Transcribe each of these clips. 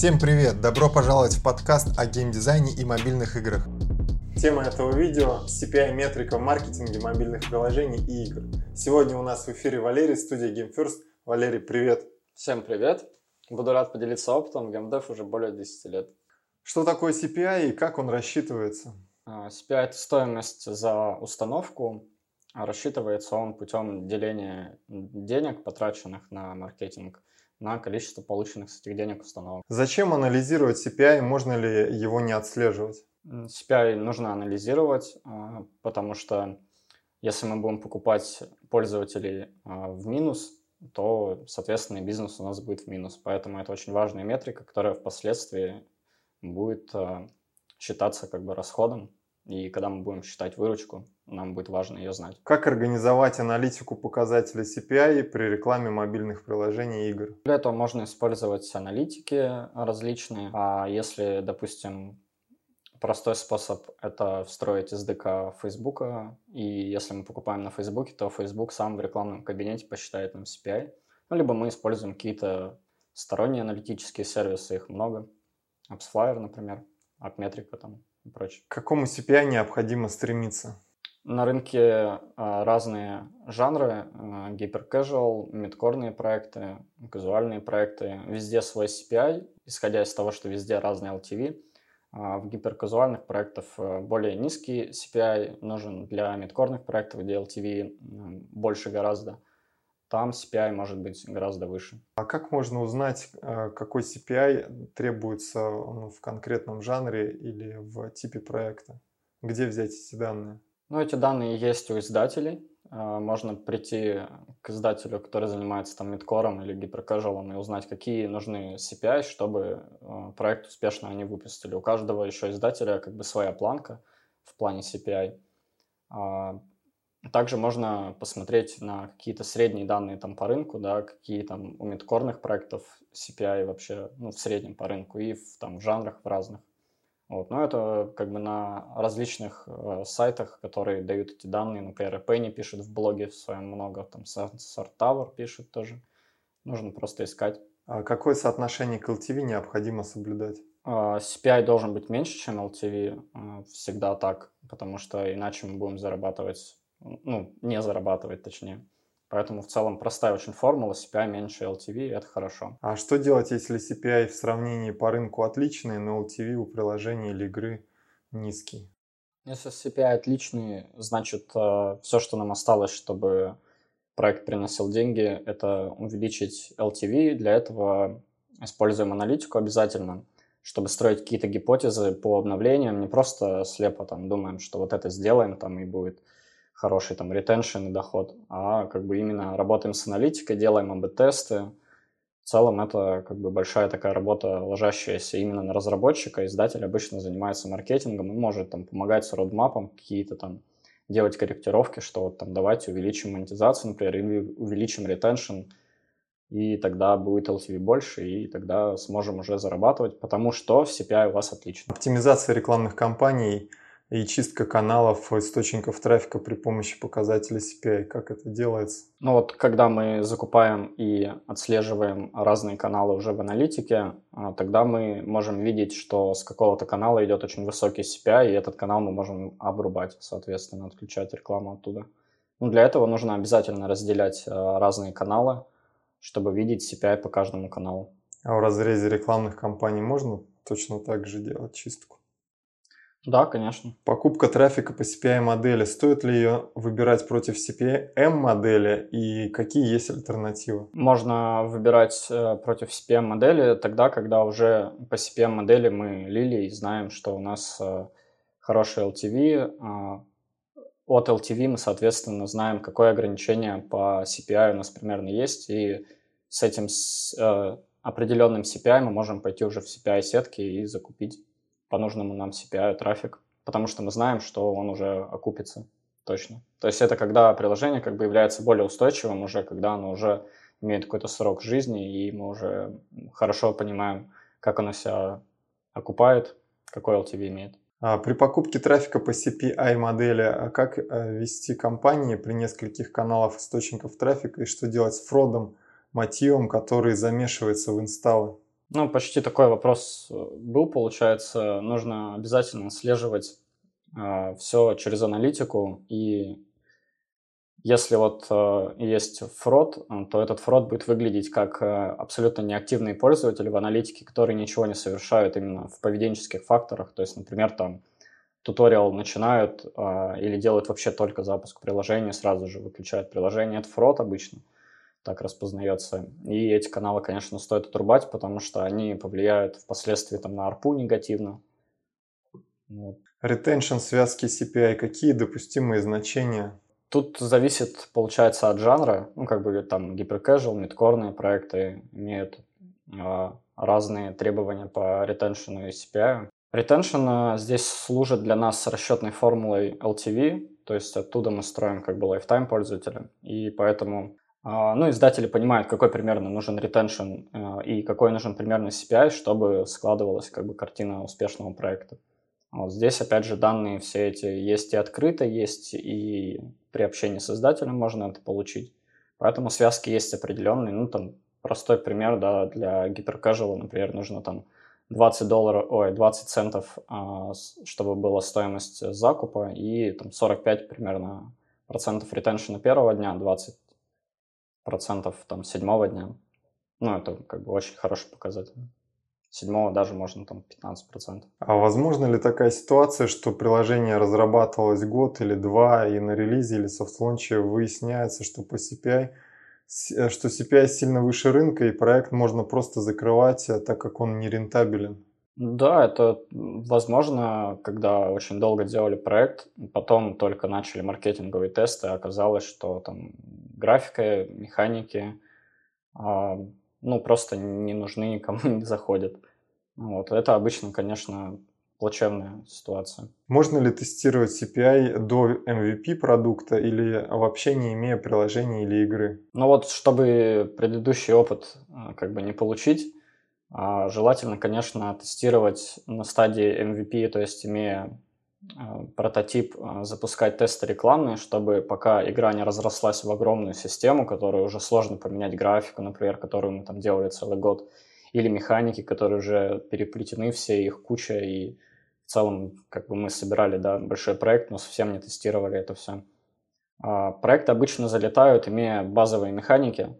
Всем привет! Добро пожаловать в подкаст о геймдизайне и мобильных играх. Тема этого видео – CPI-метрика в маркетинге мобильных приложений и игр. Сегодня у нас в эфире Валерий, студия GameFirst. Валерий, привет! Всем привет! Буду рад поделиться опытом. Геймдев уже более 10 лет. Что такое CPI и как он рассчитывается? А, CPI – это стоимость за установку. Рассчитывается он путем деления денег, потраченных на маркетинг, на количество полученных с этих денег установок. Зачем анализировать CPI? Можно ли его не отслеживать? CPI нужно анализировать, а, потому что если мы будем покупать пользователей в минус, то, соответственно, бизнес у нас будет в минус. Поэтому это очень важная метрика, которая впоследствии будет считаться как бы расходом. И когда мы будем считать выручку, нам будет важно ее знать. Как организовать аналитику показателей CPI при рекламе мобильных приложений и игр? Для этого можно использовать аналитики различные. А если, допустим, простой способ – это встроить SDK Facebook, и если мы покупаем на Facebook, то Facebook сам в рекламном кабинете посчитает нам CPI. Ну, либо мы используем какие-то сторонние аналитические сервисы, их много. AppsFlyer, например, AppMetrica там и прочее. К какому CPI необходимо стремиться? На рынке а, разные жанры, а, гиперкэжуал, мидкорные проекты, казуальные проекты. Везде свой CPI, исходя из того, что везде разные LTV. А, в гиперказуальных проектах более низкий CPI нужен для мидкорных проектов, где LTV больше гораздо. Там CPI может быть гораздо выше. А как можно узнать, какой CPI требуется ну, в конкретном жанре или в типе проекта? Где взять эти данные? Ну, эти данные есть у издателей. А, можно прийти к издателю, который занимается там мидкором или гиперкэжуалом и узнать, какие нужны CPI, чтобы а, проект успешно они выпустили. У каждого еще издателя как бы своя планка в плане CPI. А, также можно посмотреть на какие-то средние данные там по рынку, да, какие там у мидкорных проектов CPI вообще, ну, в среднем по рынку и в, там, в жанрах в разных. Вот. Но это как бы на различных э, сайтах, которые дают эти данные. Например, Penny пишет в блоге в своем много, там Sort Tower пишет тоже. Нужно просто искать. А какое соотношение к LTV необходимо соблюдать? Uh, CPI должен быть меньше, чем LTV. Uh, всегда так, потому что иначе мы будем зарабатывать, ну, не зарабатывать точнее. Поэтому в целом простая очень формула, CPI меньше LTV, это хорошо. А что делать, если CPI в сравнении по рынку отличный, но LTV у приложения или игры низкий? Если CPI отличный, значит э, все, что нам осталось, чтобы проект приносил деньги, это увеличить LTV. Для этого используем аналитику обязательно, чтобы строить какие-то гипотезы по обновлениям, не просто слепо там думаем, что вот это сделаем там и будет хороший там ретеншн и доход, а как бы именно работаем с аналитикой, делаем АБ-тесты. В целом это как бы большая такая работа, ложащаяся именно на разработчика. Издатель обычно занимается маркетингом и может там помогать с родмапом какие-то там делать корректировки, что вот там давайте увеличим монетизацию, например, или увеличим ретеншн, и тогда будет LTV больше, и тогда сможем уже зарабатывать, потому что в CPI у вас отлично. Оптимизация рекламных кампаний и чистка каналов, источников трафика при помощи показателей CPI. Как это делается? Ну вот, когда мы закупаем и отслеживаем разные каналы уже в аналитике, а, тогда мы можем видеть, что с какого-то канала идет очень высокий CPI, и этот канал мы можем обрубать, соответственно, отключать рекламу оттуда. Ну, для этого нужно обязательно разделять а, разные каналы, чтобы видеть CPI по каждому каналу. А в разрезе рекламных кампаний можно точно так же делать чистку? Да, конечно. Покупка трафика по CPI модели. Стоит ли ее выбирать против CPM модели и какие есть альтернативы? Можно выбирать э, против CPM модели тогда, когда уже по CPM модели мы лили и знаем, что у нас э, хороший LTV. Э, от LTV мы, соответственно, знаем, какое ограничение по CPI у нас примерно есть, и с этим с, определенным CPI мы можем пойти уже в CPI сетки и закупить по нужному нам CPI трафик, потому что мы знаем, что он уже окупится точно. То есть это когда приложение как бы является более устойчивым уже, когда оно уже имеет какой-то срок жизни, и мы уже хорошо понимаем, как оно себя окупает, какой LTV имеет. А при покупке трафика по CPI модели, а как э, вести компании при нескольких каналах источников трафика и что делать с фродом, мотивом, который замешивается в инсталлы? Ну, почти такой вопрос э, был, получается. Нужно обязательно отслеживать э, все через аналитику. И если вот э, есть фрод, то этот фрод будет выглядеть как э, абсолютно неактивные пользователи в аналитике, которые ничего не совершают именно в поведенческих факторах. То есть, например, там туториал начинают э, или делают вообще только запуск приложения, сразу же выключают приложение. Это фрод обычно. Э, так распознается. И эти каналы, конечно, стоит отрубать, потому что они повлияют впоследствии там, на арпу негативно. Вот. Retention связки CPI, какие допустимые значения? Тут зависит, получается, от жанра. Ну, как бы там гиперкэжуал, мидкорные проекты имеют э, разные требования по ретеншену и CPI. Retention здесь служит для нас расчетной формулой LTV, то есть оттуда мы строим как бы lifetime пользователя, и поэтому а, ну, издатели понимают, какой примерно нужен ретеншн и какой нужен примерно CPI, чтобы складывалась как бы картина успешного проекта. Вот здесь, опять же, данные все эти есть и открыто, есть и при общении с издателем можно это получить. Поэтому связки есть определенные. Ну, там, простой пример, да, для гиперкэжуала, например, нужно там 20 долларов, ой, 20 центов, а, чтобы была стоимость закупа, и там 45 примерно процентов ретеншена первого дня, 20 процентов там седьмого дня. Ну, это как бы очень хороший показатель. Седьмого даже можно там 15 процентов. А возможно ли такая ситуация, что приложение разрабатывалось год или два, и на релизе или софтлонче выясняется, что по CPI э, что CPI сильно выше рынка, и проект можно просто закрывать, э, так как он не рентабелен? Да, это возможно, когда очень долго делали проект, потом только начали маркетинговые тесты, оказалось, что там графика, механики, а, ну, просто не нужны никому, не заходят. Вот. Это обычно, конечно, плачевная ситуация. Можно ли тестировать CPI до MVP продукта или вообще не имея приложения или игры? Ну вот, чтобы предыдущий опыт а, как бы не получить, а, желательно, конечно, тестировать на стадии MVP, то есть имея прототип, а, запускать тесты рекламные, чтобы пока игра не разрослась в огромную систему, которую уже сложно поменять графику, например, которую мы там делали целый год, или механики, которые уже переплетены все, их куча, и в целом как бы мы собирали да, большой проект, но совсем не тестировали это все. Проекты обычно залетают, имея базовые механики,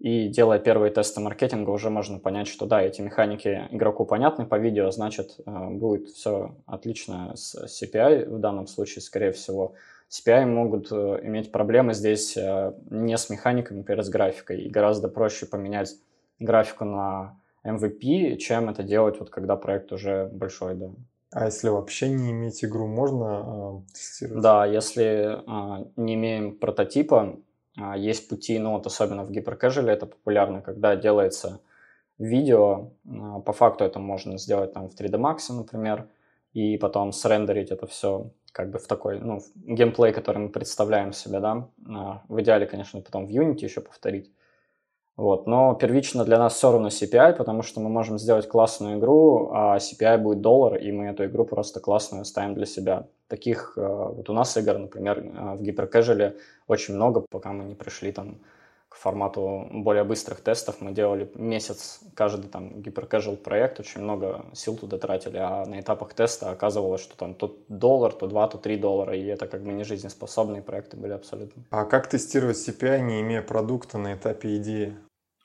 и делая первые тесты маркетинга, уже можно понять, что да, эти механики игроку понятны по видео, значит, э, будет все отлично с CPI в данном случае, скорее всего. CPI могут э, иметь проблемы здесь э, не с механикой, например, с графикой. И гораздо проще поменять графику на MVP, чем это делать, вот когда проект уже большой, да. А если вообще не иметь игру, можно э, тестировать? Да, если э, не имеем прототипа, есть пути, ну вот особенно в гиперкэжеле это популярно, когда делается видео, а, по факту это можно сделать там в 3D Max, например, и потом срендерить это все как бы в такой, ну, геймплей, который мы представляем себе, да, а, в идеале, конечно, потом в Unity еще повторить. Вот. Но первично для нас все равно CPI, потому что мы можем сделать классную игру, а CPI будет доллар, и мы эту игру просто классную ставим для себя. Таких э, вот у нас игр, например, э, в гиперкэжеле очень много, пока мы не пришли там к формату более быстрых тестов. Мы делали месяц каждый там гиперкэжуал проект, очень много сил туда тратили, а на этапах теста оказывалось, что там то доллар, то два, то три доллара, и это как бы не жизнеспособные проекты были абсолютно. А как тестировать CPI, не имея продукта на этапе идеи?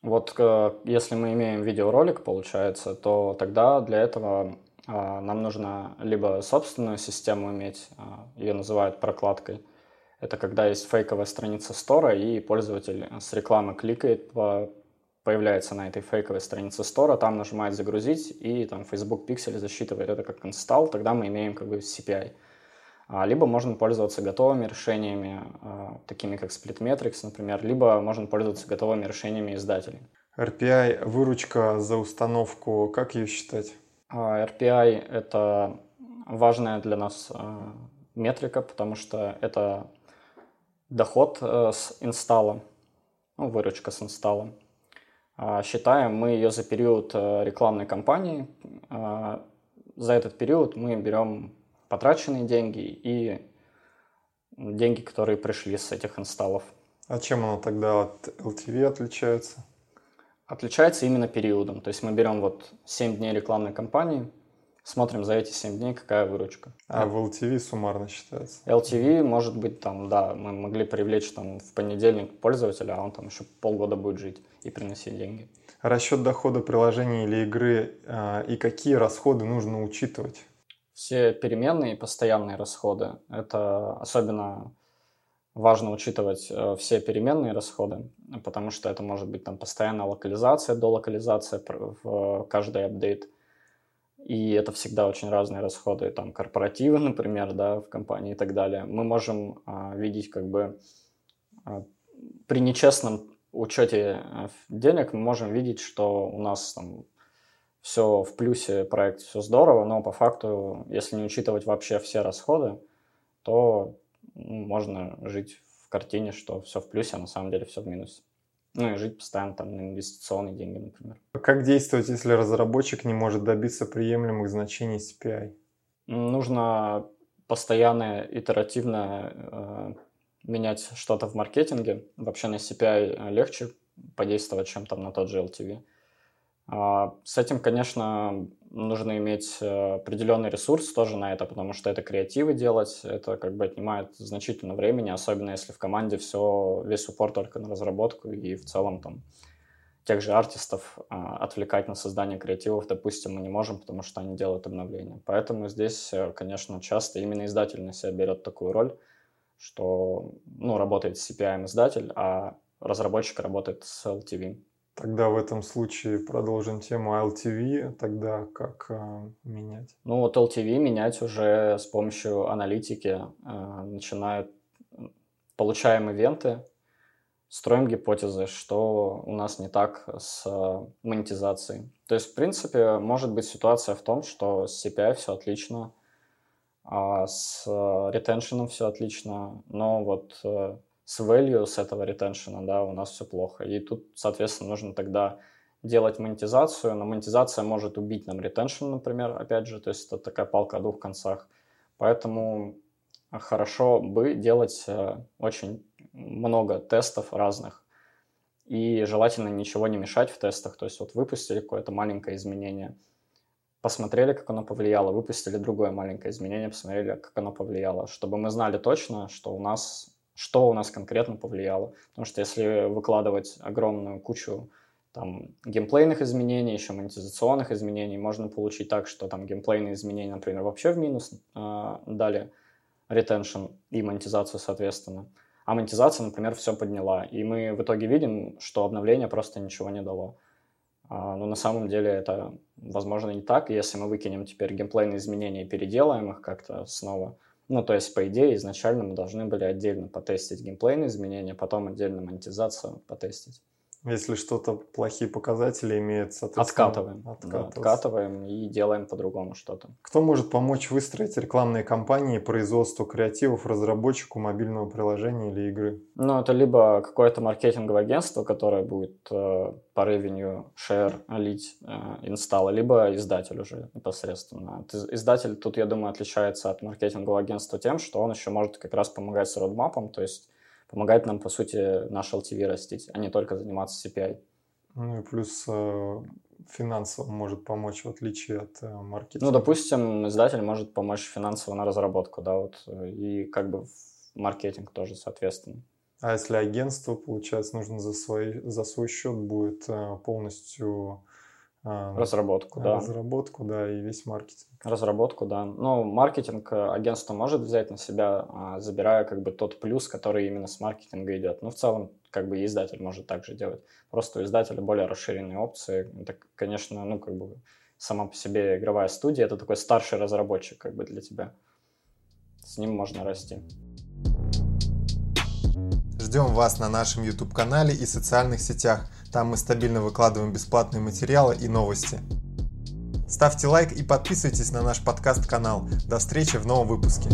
Вот э, если мы имеем видеоролик, получается, то тогда для этого нам нужно либо собственную систему иметь, а, ее называют прокладкой. Это когда есть фейковая страница стора, и пользователь с рекламы кликает, появляется на этой фейковой странице стора, там нажимает загрузить, и там Facebook Pixel засчитывает это как инсталл, тогда мы имеем как бы CPI. А, либо можно пользоваться готовыми решениями, а, такими как Splitmetrics, например, либо можно пользоваться готовыми решениями издателей. RPI, выручка за установку, как ее считать? А, RPI – это важная для нас метрика, потому что это доход э, с инсталла, ну, выручка с инсталла. Считаем мы ее за период э, рекламной кампании. За этот период мы берем потраченные деньги и деньги, которые пришли с этих инсталлов. А чем оно тогда от LTV отличается? Отличается именно периодом. То есть мы берем вот 7 дней рекламной кампании, смотрим за эти 7 дней, какая выручка. А в LTV суммарно считается? LTV может быть там, да, мы могли привлечь там в понедельник пользователя, а он там еще полгода будет жить и приносить деньги. Расчет дохода приложения или игры э, и какие расходы нужно учитывать? Все переменные и постоянные расходы. Это особенно важно учитывать э, все переменные расходы, потому что это может быть там постоянная локализация, долокализация в каждый апдейт. И это всегда очень разные расходы, там корпоративы, например, да, в компании и так далее. Мы можем а, видеть как бы а, при нечестном учете э, денег мы можем видеть, что у нас там все в плюсе, проект все здорово, но по факту, если не учитывать вообще все расходы, то можно жить в картине, что все в плюсе, а на самом деле все в минусе. Ну и жить постоянно там на инвестиционные деньги, например. Как действовать, если разработчик не может добиться приемлемых значений CPI? Нужно постоянно, итеративно э, менять что-то в маркетинге. Вообще на CPI легче подействовать, чем там на тот же LTV. А, с этим, конечно, нужно иметь э, определенный ресурс тоже на это, потому что это креативы делать, это как бы отнимает значительно времени, особенно если в команде все, весь упор только на разработку и в целом там тех же артистов а, отвлекать на создание креативов, допустим, мы не можем, потому что они делают обновления. Поэтому здесь, э, конечно, часто именно издатель на себя берет такую роль, что ну, работает с CPI издатель, а разработчик работает с LTV. Тогда в этом случае продолжим тему LTV. Тогда как э, менять? Ну вот LTV менять уже с помощью аналитики. Э, начинают, получаем ивенты, строим гипотезы, что у нас не так с э, монетизацией. То есть, в принципе, может быть ситуация в том, что с CPI все отлично, а с ретеншеном все отлично, но вот с value, с этого ретеншена, да, у нас все плохо. И тут, соответственно, нужно тогда делать монетизацию, но монетизация может убить нам ретеншн, например, опять же, то есть это такая палка о двух концах. Поэтому хорошо бы делать э, очень много тестов разных. И желательно ничего не мешать в тестах. То есть вот выпустили какое-то маленькое изменение, посмотрели, как оно повлияло, выпустили другое маленькое изменение, посмотрели, как оно повлияло, чтобы мы знали точно, что у нас что у нас конкретно повлияло. Потому что если выкладывать огромную кучу там геймплейных изменений, еще монетизационных изменений, можно получить так, что там геймплейные изменения, например, вообще в минус э, дали ретеншн и монетизацию соответственно. А монетизация, например, все подняла. И мы в итоге видим, что обновление просто ничего не дало. А, но на самом деле это, возможно, не так. Если мы выкинем теперь геймплейные изменения и переделаем их как-то снова, ну, то есть, по идее, изначально мы должны были отдельно потестить геймплейные изменения, потом отдельно монетизацию потестить. Если что-то плохие показатели имеют, соответственно... Откатываем. Да, откатываем и делаем по-другому что-то. Кто может помочь выстроить рекламные кампании производству креативов разработчику мобильного приложения или игры? Ну, это либо какое-то маркетинговое агентство, которое будет э, по revenue share лить э, либо издатель уже непосредственно. Издатель тут, я думаю, отличается от маркетингового агентства тем, что он еще может как раз помогать с родмапом, то есть помогает нам, по сути, наш LTV растить, а не только заниматься CPI. Ну и плюс э, финансово может помочь, в отличие от э, маркетинга. Ну, допустим, издатель может помочь финансово на разработку, да, вот, и как бы маркетинг тоже, соответственно. А если агентство, получается, нужно за свой, за свой счет будет э, полностью разработку, да. Разработку, да, и весь маркетинг. Разработку, да. Ну, маркетинг э, агентство может взять на себя, а, забирая как бы тот плюс, который именно с маркетинга идет. Но в целом, как бы издатель может также делать. Просто у издателя более расширенные опции. Это, конечно, ну, как бы сама по себе игровая студия, это такой старший разработчик как бы для тебя. С ним можно расти. Ждем вас на нашем YouTube-канале и социальных сетях. Там мы стабильно выкладываем бесплатные материалы и новости. Ставьте лайк и подписывайтесь на наш подкаст-канал. До встречи в новом выпуске.